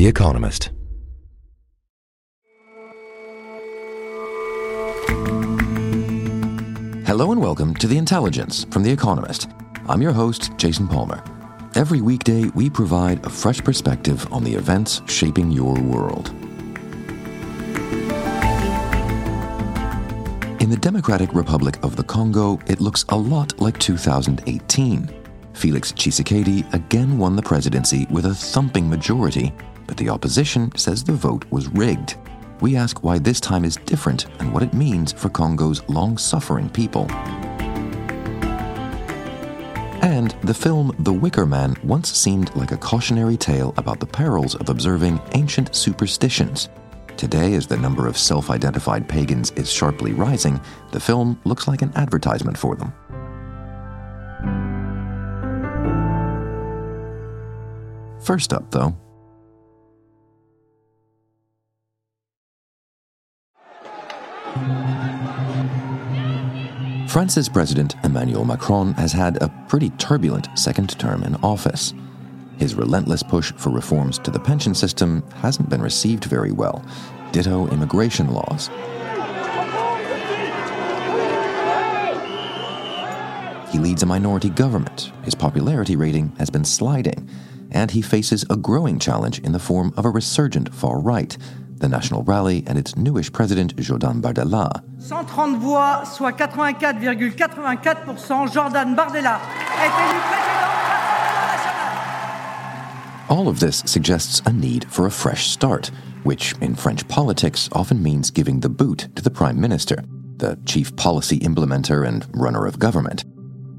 The Economist. Hello and welcome to The Intelligence from The Economist. I'm your host, Jason Palmer. Every weekday, we provide a fresh perspective on the events shaping your world. In the Democratic Republic of the Congo, it looks a lot like 2018. Felix Tshisekedi again won the presidency with a thumping majority, but the opposition says the vote was rigged. We ask why this time is different and what it means for Congo's long suffering people. And the film The Wicker Man once seemed like a cautionary tale about the perils of observing ancient superstitions. Today, as the number of self identified pagans is sharply rising, the film looks like an advertisement for them. First up, though, France's President Emmanuel Macron has had a pretty turbulent second term in office. His relentless push for reforms to the pension system hasn't been received very well, ditto immigration laws. He leads a minority government, his popularity rating has been sliding, and he faces a growing challenge in the form of a resurgent far right, the National Rally and its newish president, Jordan Bardella. 130 voix, soit 84,84%, Jordan Bardella est élu président All of this suggests a need for a fresh start, which in French politics often means giving the boot to the prime minister, the chief policy implementer and runner of government.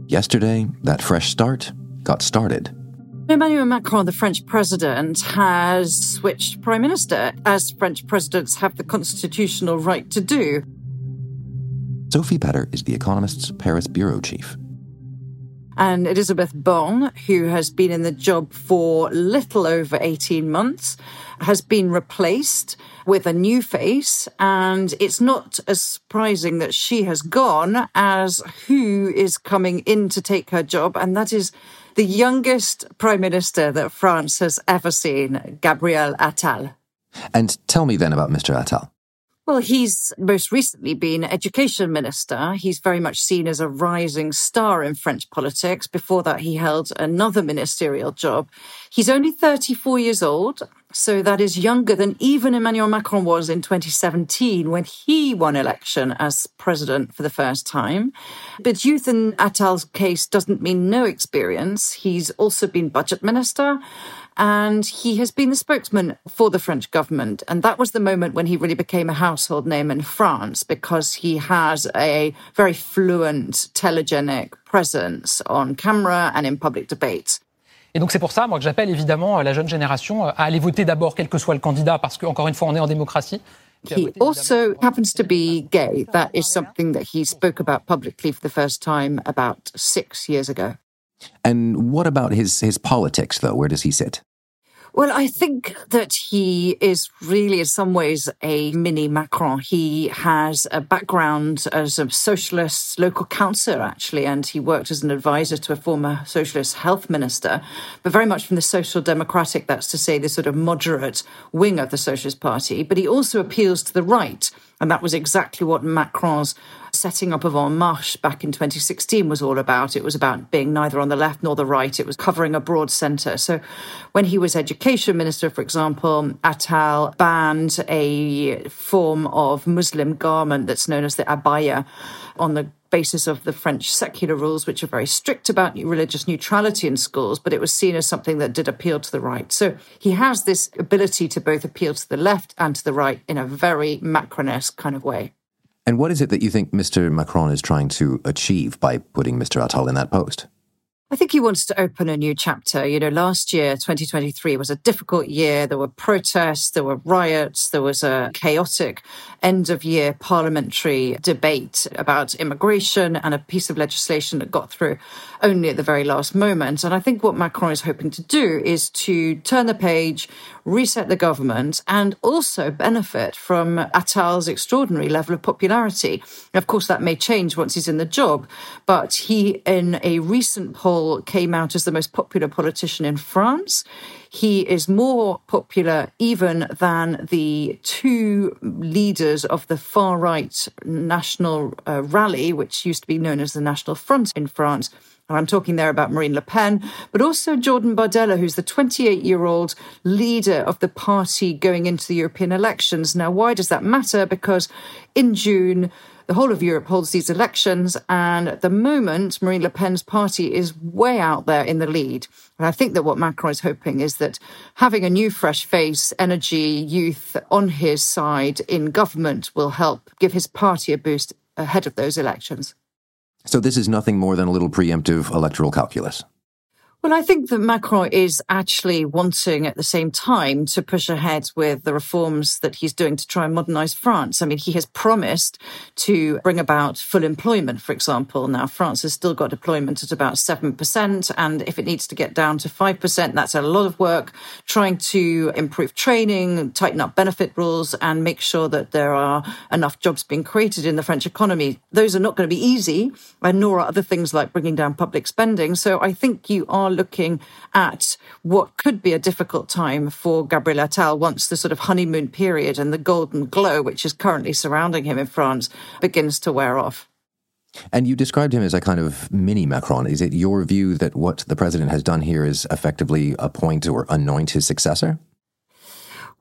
Yesterday, that fresh start got started. Emmanuel Macron, the French president, has switched prime minister, as French presidents have the constitutional right to do. Sophie Pedder is The Economist's Paris bureau chief. And Elizabeth Borne, who has been in the job for little over 18 months, has been replaced with a new face. And it's not as surprising that she has gone as who is coming in to take her job. And that is the youngest prime minister that France has ever seen, Gabriel Attal. And tell me then about Mr. Attal. Well, he's most recently been education minister. He's very much seen as a rising star in French politics. Before that, he held another ministerial job. He's only 34 years old, so that is younger than even Emmanuel Macron was in 2017 when he won election as president for the first time. But youth in Attal's case doesn't mean no experience. He's also been budget minister and he has been the spokesman for the French government. And that was the moment when he really became a household name in France because he has a very fluent, telegenic presence on camera and in public debates. Et donc c'est pour ça, moi, que j'appelle évidemment la jeune génération euh, à aller voter d'abord, quel que soit le candidat, parce qu'encore une fois, on est en démocratie. He also happens to be gay. That is something that he spoke about publicly for the first time about six years ago. And what about his, his politics, though? Where does he sit? Well, I think that he is really, in some ways, a mini Macron. He has a background as a socialist local councillor, actually, and he worked as an advisor to a former socialist health minister, but very much from the social democratic, that's to say, the sort of moderate wing of the Socialist Party. But he also appeals to the right. And that was exactly what Macron's setting up of En Marche back in 2016 was all about. It was about being neither on the left nor the right. It was covering a broad centre. So when he was education minister, for example, Attal banned a form of Muslim garment that's known as the abaya on the basis of the French secular rules, which are very strict about religious neutrality in schools, but it was seen as something that did appeal to the right. So he has this ability to both appeal to the left and to the right in a very Macronesque kind of way. And what is it that you think Mr. Macron is trying to achieve by putting Mr. Attal in that post? I think he wants to open a new chapter. You know, last year, 2023, was a difficult year. There were protests, there were riots, there was a chaotic end of year parliamentary debate about immigration and a piece of legislation that got through only at the very last moment. And I think what Macron is hoping to do is to turn the page, reset the government, and also benefit from Attal's extraordinary level of popularity. Of course, that may change once he's in the job, but he, in a recent poll, came out as the most popular politician in France. He is more popular even than the two leaders of the far right national uh, rally, which used to be known as the National Front in France. And I'm talking there about Marine Le Pen, but also Jordan Bardella, who's the 28 year old leader of the party going into the European elections. Now, why does that matter? Because in June, the whole of Europe holds these elections, and at the moment, Marine Le Pen's party is way out there in the lead. And I think that what Macron is hoping is that having a new fresh face, energy, youth on his side in government will help give his party a boost ahead of those elections. So this is nothing more than a little preemptive electoral calculus. Well, I think that Macron is actually wanting at the same time to push ahead with the reforms that he's doing to try and modernize France. I mean, he has promised to bring about full employment, for example. Now, France has still got employment at about 7%. And if it needs to get down to 5%, that's a lot of work trying to improve training, tighten up benefit rules, and make sure that there are enough jobs being created in the French economy. Those are not going to be easy, and nor are other things like bringing down public spending. So I think you are are looking at what could be a difficult time for Gabriel Attal once the sort of honeymoon period and the golden glow, which is currently surrounding him in France, begins to wear off. And you described him as a kind of mini Macron. Is it your view that what the president has done here is effectively appoint or anoint his successor?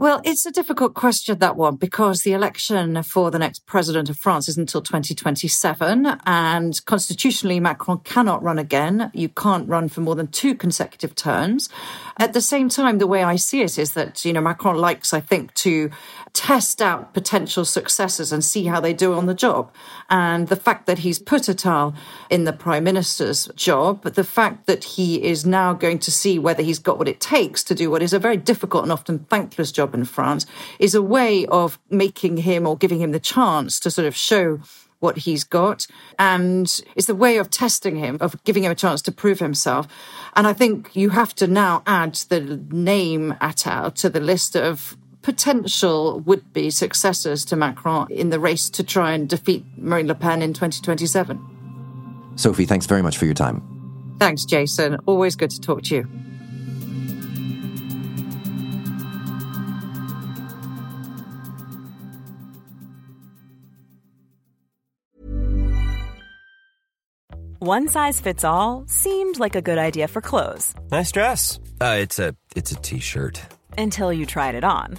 Well, it's a difficult question, that one, because the election for the next president of France is until 2027. And constitutionally, Macron cannot run again. You can't run for more than two consecutive terms. At the same time, the way I see it is that, you know, Macron likes, I think, to test out potential successors and see how they do on the job. And the fact that he's put Attal in the prime minister's job, the fact that he is now going to see whether he's got what it takes to do what is a very difficult and often thankless job in France, is a way of making him or giving him the chance to sort of show what he's got. And it's a way of testing him, of giving him a chance to prove himself. And I think you have to now add the name Attal to the list of potential would be successors to Macron in the race to try and defeat Marine Le Pen in 2027. Sophie, thanks very much for your time. Thanks, Jason. Always good to talk to you. One size fits all seemed like a good idea for clothes. Nice dress. Uh, it's a it's a t-shirt. Until you tried it on.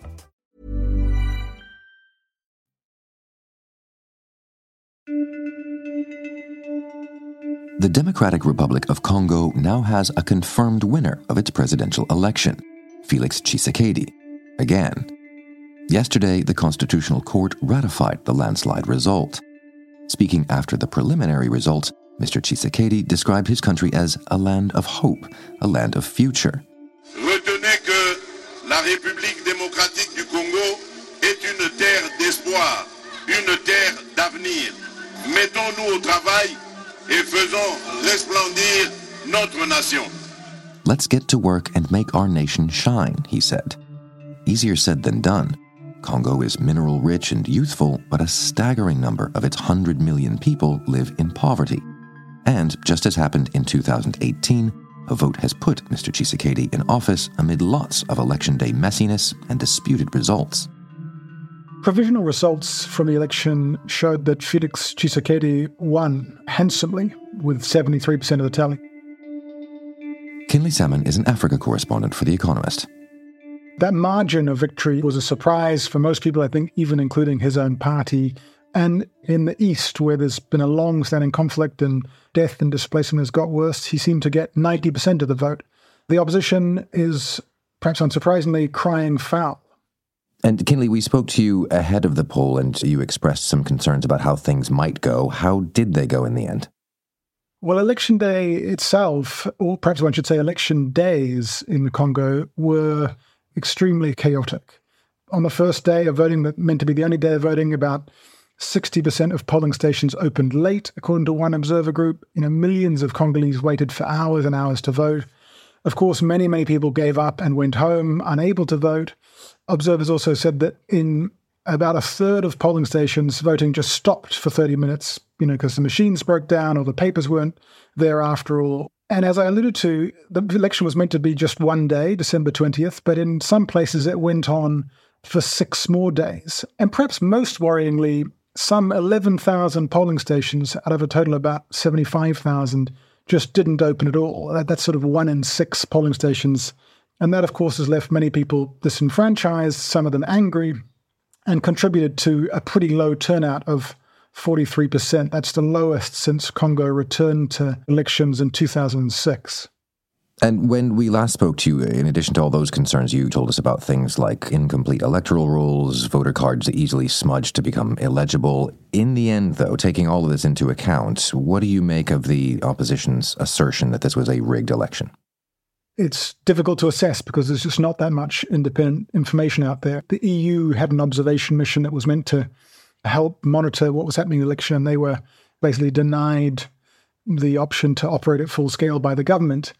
The Democratic Republic of Congo now has a confirmed winner of its presidential election, Felix Tshisekedi, again. Yesterday, the Constitutional Court ratified the landslide result. Speaking after the preliminary results, Mr. Tshisekedi described his country as a land of hope, a land of future. Retenez que la République démocratique du Congo est une terre d'espoir, une terre d'avenir. Mettons-nous au travail et faisons resplendir notre nation. Let's get to work and make our nation shine, he said. Easier said than done. Congo is mineral rich and youthful, but a staggering number of its 100 million people live in poverty. And just as happened in 2018, a vote has put Mr. Tshisekedi in office amid lots of election day messiness and disputed results. Provisional results from the election showed that Felix Tshisekedi won handsomely with 73% of the tally. Kinley Salmon is an Africa correspondent for The Economist. That margin of victory was a surprise for most people, I think, even including his own party. And in the East, where there's been a long standing conflict and death and displacement has got worse, he seemed to get 90% of the vote. The opposition is, perhaps unsurprisingly, crying foul. And Kinley, we spoke to you ahead of the poll and you expressed some concerns about how things might go. How did they go in the end? Well, election day itself, or perhaps one should say election days in the Congo, were extremely chaotic. On the first day of voting, that meant to be the only day of voting, about 60% of polling stations opened late, according to one observer group. You know, millions of Congolese waited for hours and hours to vote. Of course, many, many people gave up and went home unable to vote. Observers also said that in about a third of polling stations, voting just stopped for 30 minutes, you know, because the machines broke down or the papers weren't there after all. And as I alluded to, the election was meant to be just one day, December 20th, but in some places it went on for six more days. And perhaps most worryingly, some 11,000 polling stations out of a total of about 75,000 just didn't open at all. That's sort of one in six polling stations. And that, of course, has left many people disenfranchised, some of them angry, and contributed to a pretty low turnout of 43%. That's the lowest since Congo returned to elections in 2006. And when we last spoke to you, in addition to all those concerns, you told us about things like incomplete electoral rolls, voter cards easily smudged to become illegible. In the end, though, taking all of this into account, what do you make of the opposition's assertion that this was a rigged election? It's difficult to assess because there's just not that much independent information out there. The EU had an observation mission that was meant to help monitor what was happening in the election, and they were basically denied the option to operate at full scale by the government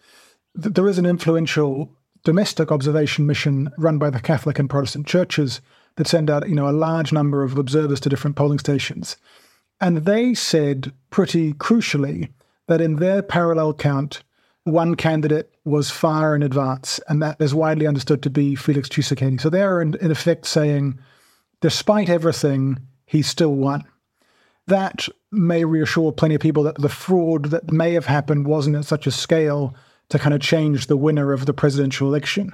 there is an influential domestic observation mission run by the Catholic and Protestant churches that send out, you know, a large number of observers to different polling stations. And they said pretty crucially that in their parallel count, one candidate was far in advance, and that is widely understood to be Felix Tshisekedi. So they're in, in effect saying, despite everything, he still won. That may reassure plenty of people that the fraud that may have happened wasn't at such a scale to kind of change the winner of the presidential election.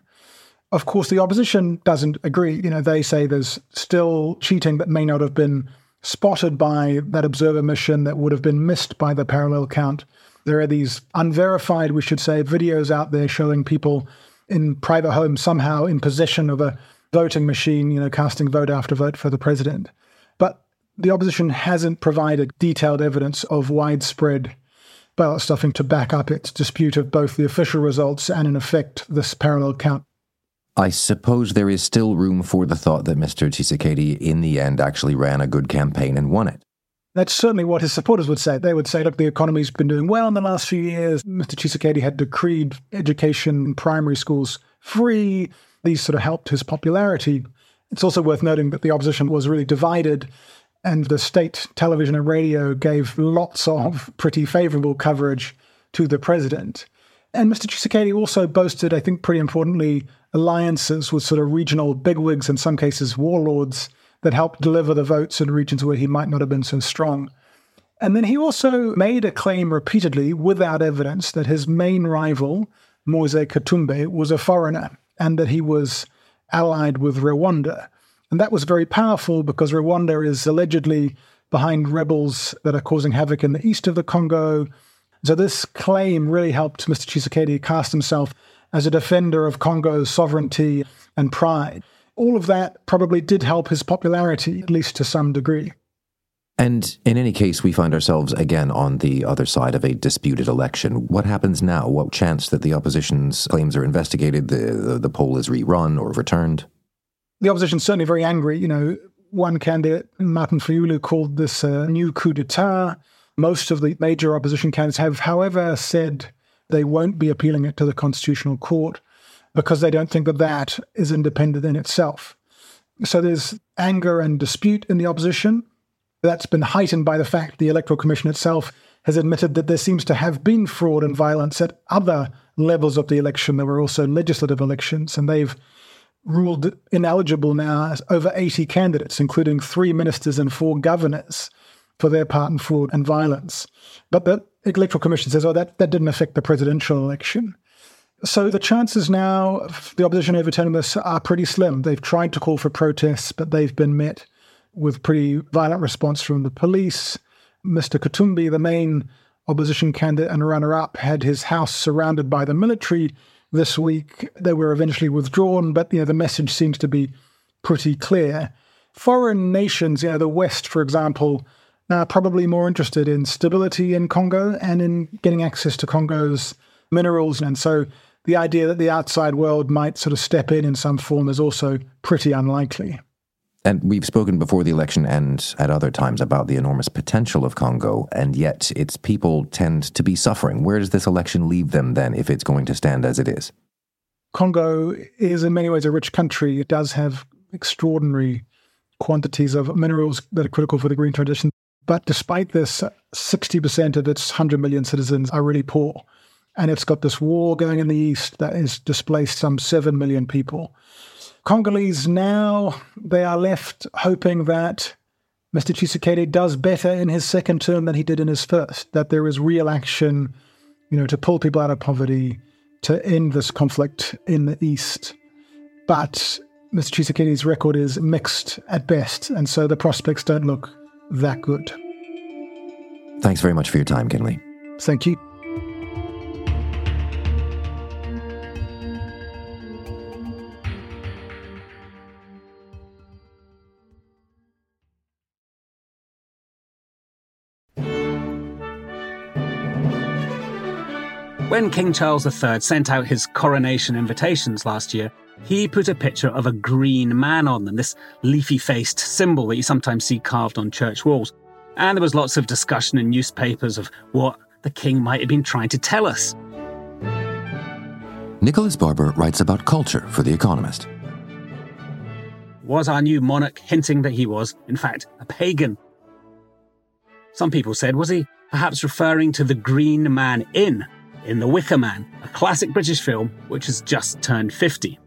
Of course, the opposition doesn't agree. You know, they say there's still cheating that may not have been spotted by that observer mission that would have been missed by the parallel count. There are these unverified, we should say, videos out there showing people in private homes somehow in possession of a voting machine, you know, casting vote after vote for the president. But the opposition hasn't provided detailed evidence of widespread ballot stuffing to back up its dispute of both the official results and, in effect, this parallel count. I suppose there is still room for the thought that Mr. Tshisekedi, in the end, actually ran a good campaign and won it. That's certainly what his supporters would say. They would say, look, the economy's been doing well in the last few years. Mr. Tshisekedi had decreed education in primary schools free. These sort of helped his popularity. It's also worth noting that the opposition was really divided and the state television and radio gave lots of pretty favorable coverage to the president. And Mr. Tshisekedi also boasted, I think pretty importantly, alliances with sort of regional bigwigs, in some cases warlords, that helped deliver the votes in regions where he might not have been so strong. And then he also made a claim repeatedly, without evidence, that his main rival, Moise Katumbi, was a foreigner and that he was allied with Rwanda. And that was very powerful because Rwanda is allegedly behind rebels that are causing havoc in the east of the Congo. So this claim really helped Mr. Tshisekedi cast himself as a defender of Congo's sovereignty and pride. All of that probably did help his popularity, at least to some degree. And in any case, we find ourselves again on the other side of a disputed election. What happens now? What chance that the opposition's claims are investigated, the, the, the poll is rerun or returned? the opposition's certainly very angry. You know, one candidate, Martin Fayulu, called this a new coup d'etat. Most of the major opposition candidates have, however, said they won't be appealing it to the Constitutional Court because they don't think that that is independent in itself. So there's anger and dispute in the opposition. That's been heightened by the fact the Electoral Commission itself has admitted that there seems to have been fraud and violence at other levels of the election. There were also legislative elections, and they've ruled ineligible now over 80 candidates, including three ministers and four governors, for their part in fraud and violence. But the Electoral Commission says, oh, that, that didn't affect the presidential election. So the chances now of the opposition overturning this are pretty slim. They've tried to call for protests, but they've been met with pretty violent response from the police. Mr. Katumbi, the main opposition candidate and runner up, had his house surrounded by the military this week. They were eventually withdrawn, but you know the message seems to be pretty clear. Foreign nations, you know, the West, for example, are probably more interested in stability in Congo and in getting access to Congo's minerals. And so the idea that the outside world might sort of step in in some form is also pretty unlikely. And we've spoken before the election and at other times about the enormous potential of Congo, and yet its people tend to be suffering. Where does this election leave them then if it's going to stand as it is? Congo is in many ways a rich country. It does have extraordinary quantities of minerals that are critical for the green transition. But despite this, 60% of its 100 million citizens are really poor. And it's got this war going in the east that has displaced some 7 million people. Congolese now, they are left hoping that Mr. Tshisekedi does better in his second term than he did in his first, that there is real action, you know, to pull people out of poverty, to end this conflict in the East. But Mr. Tshisekedi's record is mixed at best, and so the prospects don't look that good. Thanks very much for your time, Kinley. Thank you. When King Charles III sent out his coronation invitations last year, he put a picture of a green man on them, this leafy faced symbol that you sometimes see carved on church walls. And there was lots of discussion in newspapers of what the king might have been trying to tell us. Nicholas Barber writes about culture for The Economist. Was our new monarch hinting that he was, in fact, a pagan? Some people said, was he perhaps referring to the Green Man Inn in The Wicker Man, a classic British film which has just turned 50.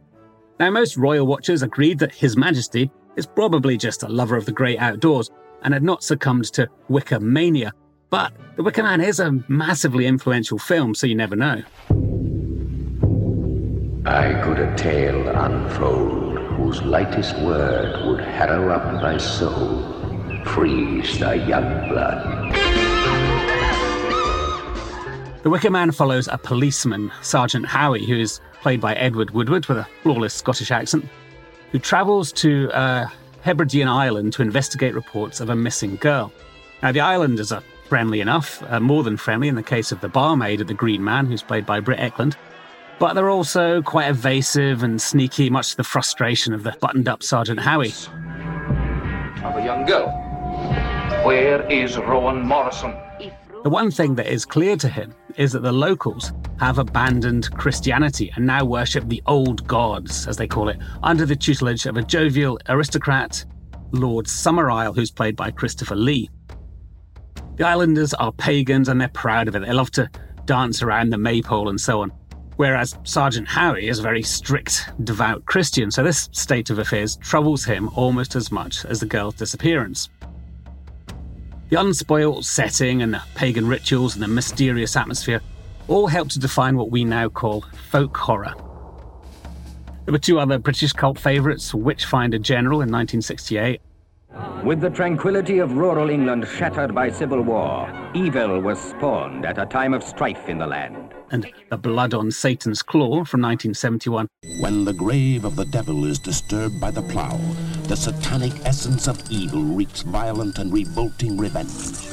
Now, most royal watchers agreed that His Majesty is probably just a lover of the great outdoors and had not succumbed to Wicker mania. But The Wicker Man is a massively influential film, so you never know. I could a tale unfold whose lightest word would harrow up thy soul, freeze thy young blood. The Wicker Man follows a policeman, Sergeant Howie, who is played by Edward Woodward with a flawless Scottish accent, who travels to uh, Hebridean Island to investigate reports of a missing girl. Now, the islanders are friendly enough, uh, more than friendly in the case of the barmaid at the Green Man, who's played by Britt Ekland, but they're also quite evasive and sneaky, much to the frustration of the buttoned up Sergeant Howie. Of a young girl. Where is Rowan Morrison? The one thing that is clear to him is that the locals have abandoned Christianity and now worship the old gods, as they call it, under the tutelage of a jovial aristocrat, Lord Summerisle, who's played by Christopher Lee. The islanders are pagans and they're proud of it. They love to dance around the maypole and so on. Whereas Sergeant Howie is a very strict, devout Christian, so this state of affairs troubles him almost as much as the girl's disappearance. The unspoiled setting and the pagan rituals and the mysterious atmosphere all help to define what we now call folk horror. There were two other British cult favourites Witchfinder General in 1968 with the tranquility of rural England shattered by civil war, evil was spawned at a time of strife in the land. And The Blood on Satan's Claw from 1971. When the grave of the devil is disturbed by the plough, the satanic essence of evil wreaks violent and revolting revenge.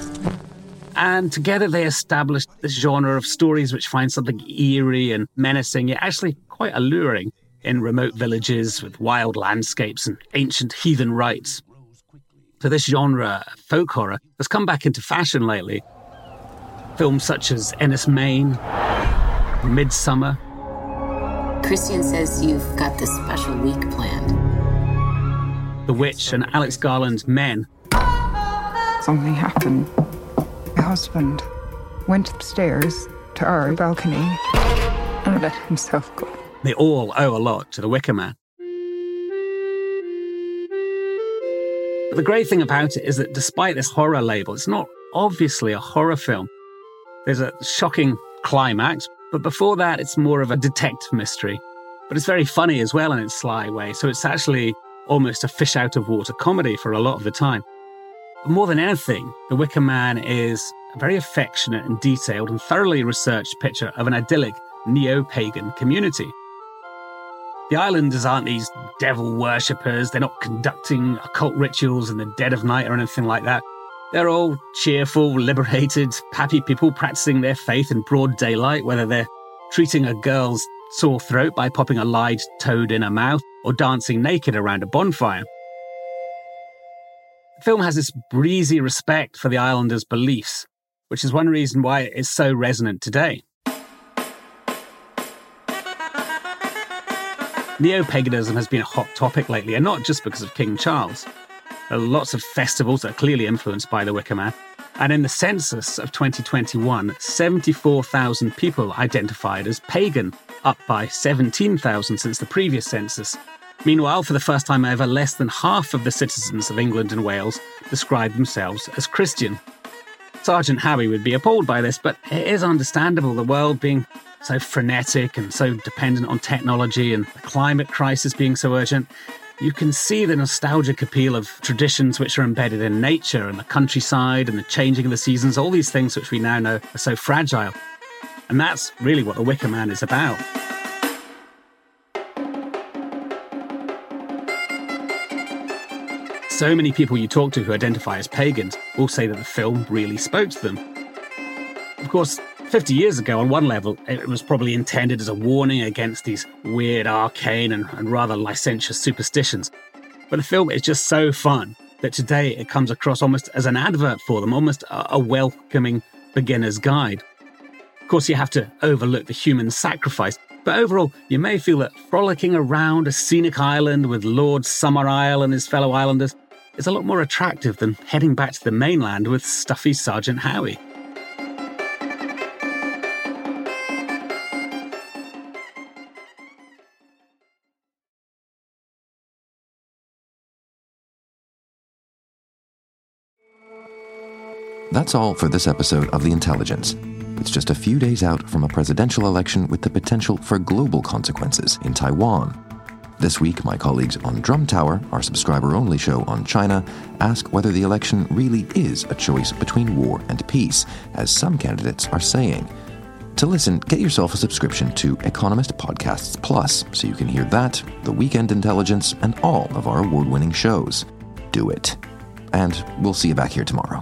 And together they established this genre of stories which find something eerie and menacing, yet actually quite alluring in remote villages with wild landscapes and ancient heathen rites. So this genre, folk horror, has come back into fashion lately. Films such as Enys Men, Midsommar. Christian says you've got this special week planned. The Witch and Alex Garland's Men. Something happened. My husband went upstairs to our balcony and let himself go. They all owe a lot to The Wicker Man. But the great thing about it is that despite this horror label, it's not obviously a horror film. There's a shocking climax, But before that, it's more of a detective mystery. But it's very funny as well in its sly way, so it's actually almost a fish out of water comedy for a lot of the time. But more than anything, The Wicker Man is a very affectionate and detailed and thoroughly researched picture of an idyllic neo pagan community. The islanders aren't these devil worshippers, they're not conducting occult rituals in the dead of night or anything like that. They're all cheerful, liberated, happy people practicing their faith in broad daylight, whether they're treating a girl's sore throat by popping a live toad in her mouth or dancing naked around a bonfire. The film has this breezy respect for the islanders' beliefs, which is one reason why it is so resonant today. Neo paganism has been a hot topic lately, and not just because of King Charles. There are lots of festivals that are clearly influenced by the Wicker Man. And in the census of 2021, 74,000 people identified as pagan, up by 17,000 since the previous census. Meanwhile, for the first time ever, less than half of the citizens of England and Wales describe themselves as Christian. Sergeant Howie would be appalled by this, but it is understandable the world being so frenetic and so dependent on technology and the climate crisis being so urgent, you can see the nostalgic appeal of traditions which are embedded in nature and the countryside and the changing of the seasons, all these things which we now know are so fragile. And that's really what The Wicker Man is about. So many people you talk to who identify as pagans will say that the film really spoke to them. Of course, 50 years ago, on one level, it was probably intended as a warning against these weird, arcane, and, and rather licentious superstitions. But the film is just so fun that today it comes across almost as an advert for them, almost a, a welcoming beginner's guide. Of course, you have to overlook the human sacrifice, but overall, you may feel that frolicking around a scenic island with Lord Summerisle and his fellow islanders is a lot more attractive than heading back to the mainland with stuffy Sergeant Howie. That's all for this episode of The Intelligence. It's just a few days out from a presidential election with the potential for global consequences in Taiwan. This week, my colleagues on Drum Tower, our subscriber only show on China, ask whether the election really is a choice between war and peace, as some candidates are saying. To listen, get yourself a subscription to Economist Podcasts Plus so you can hear that, the Weekend Intelligence, and all of our award winning shows. Do it. And we'll see you back here tomorrow.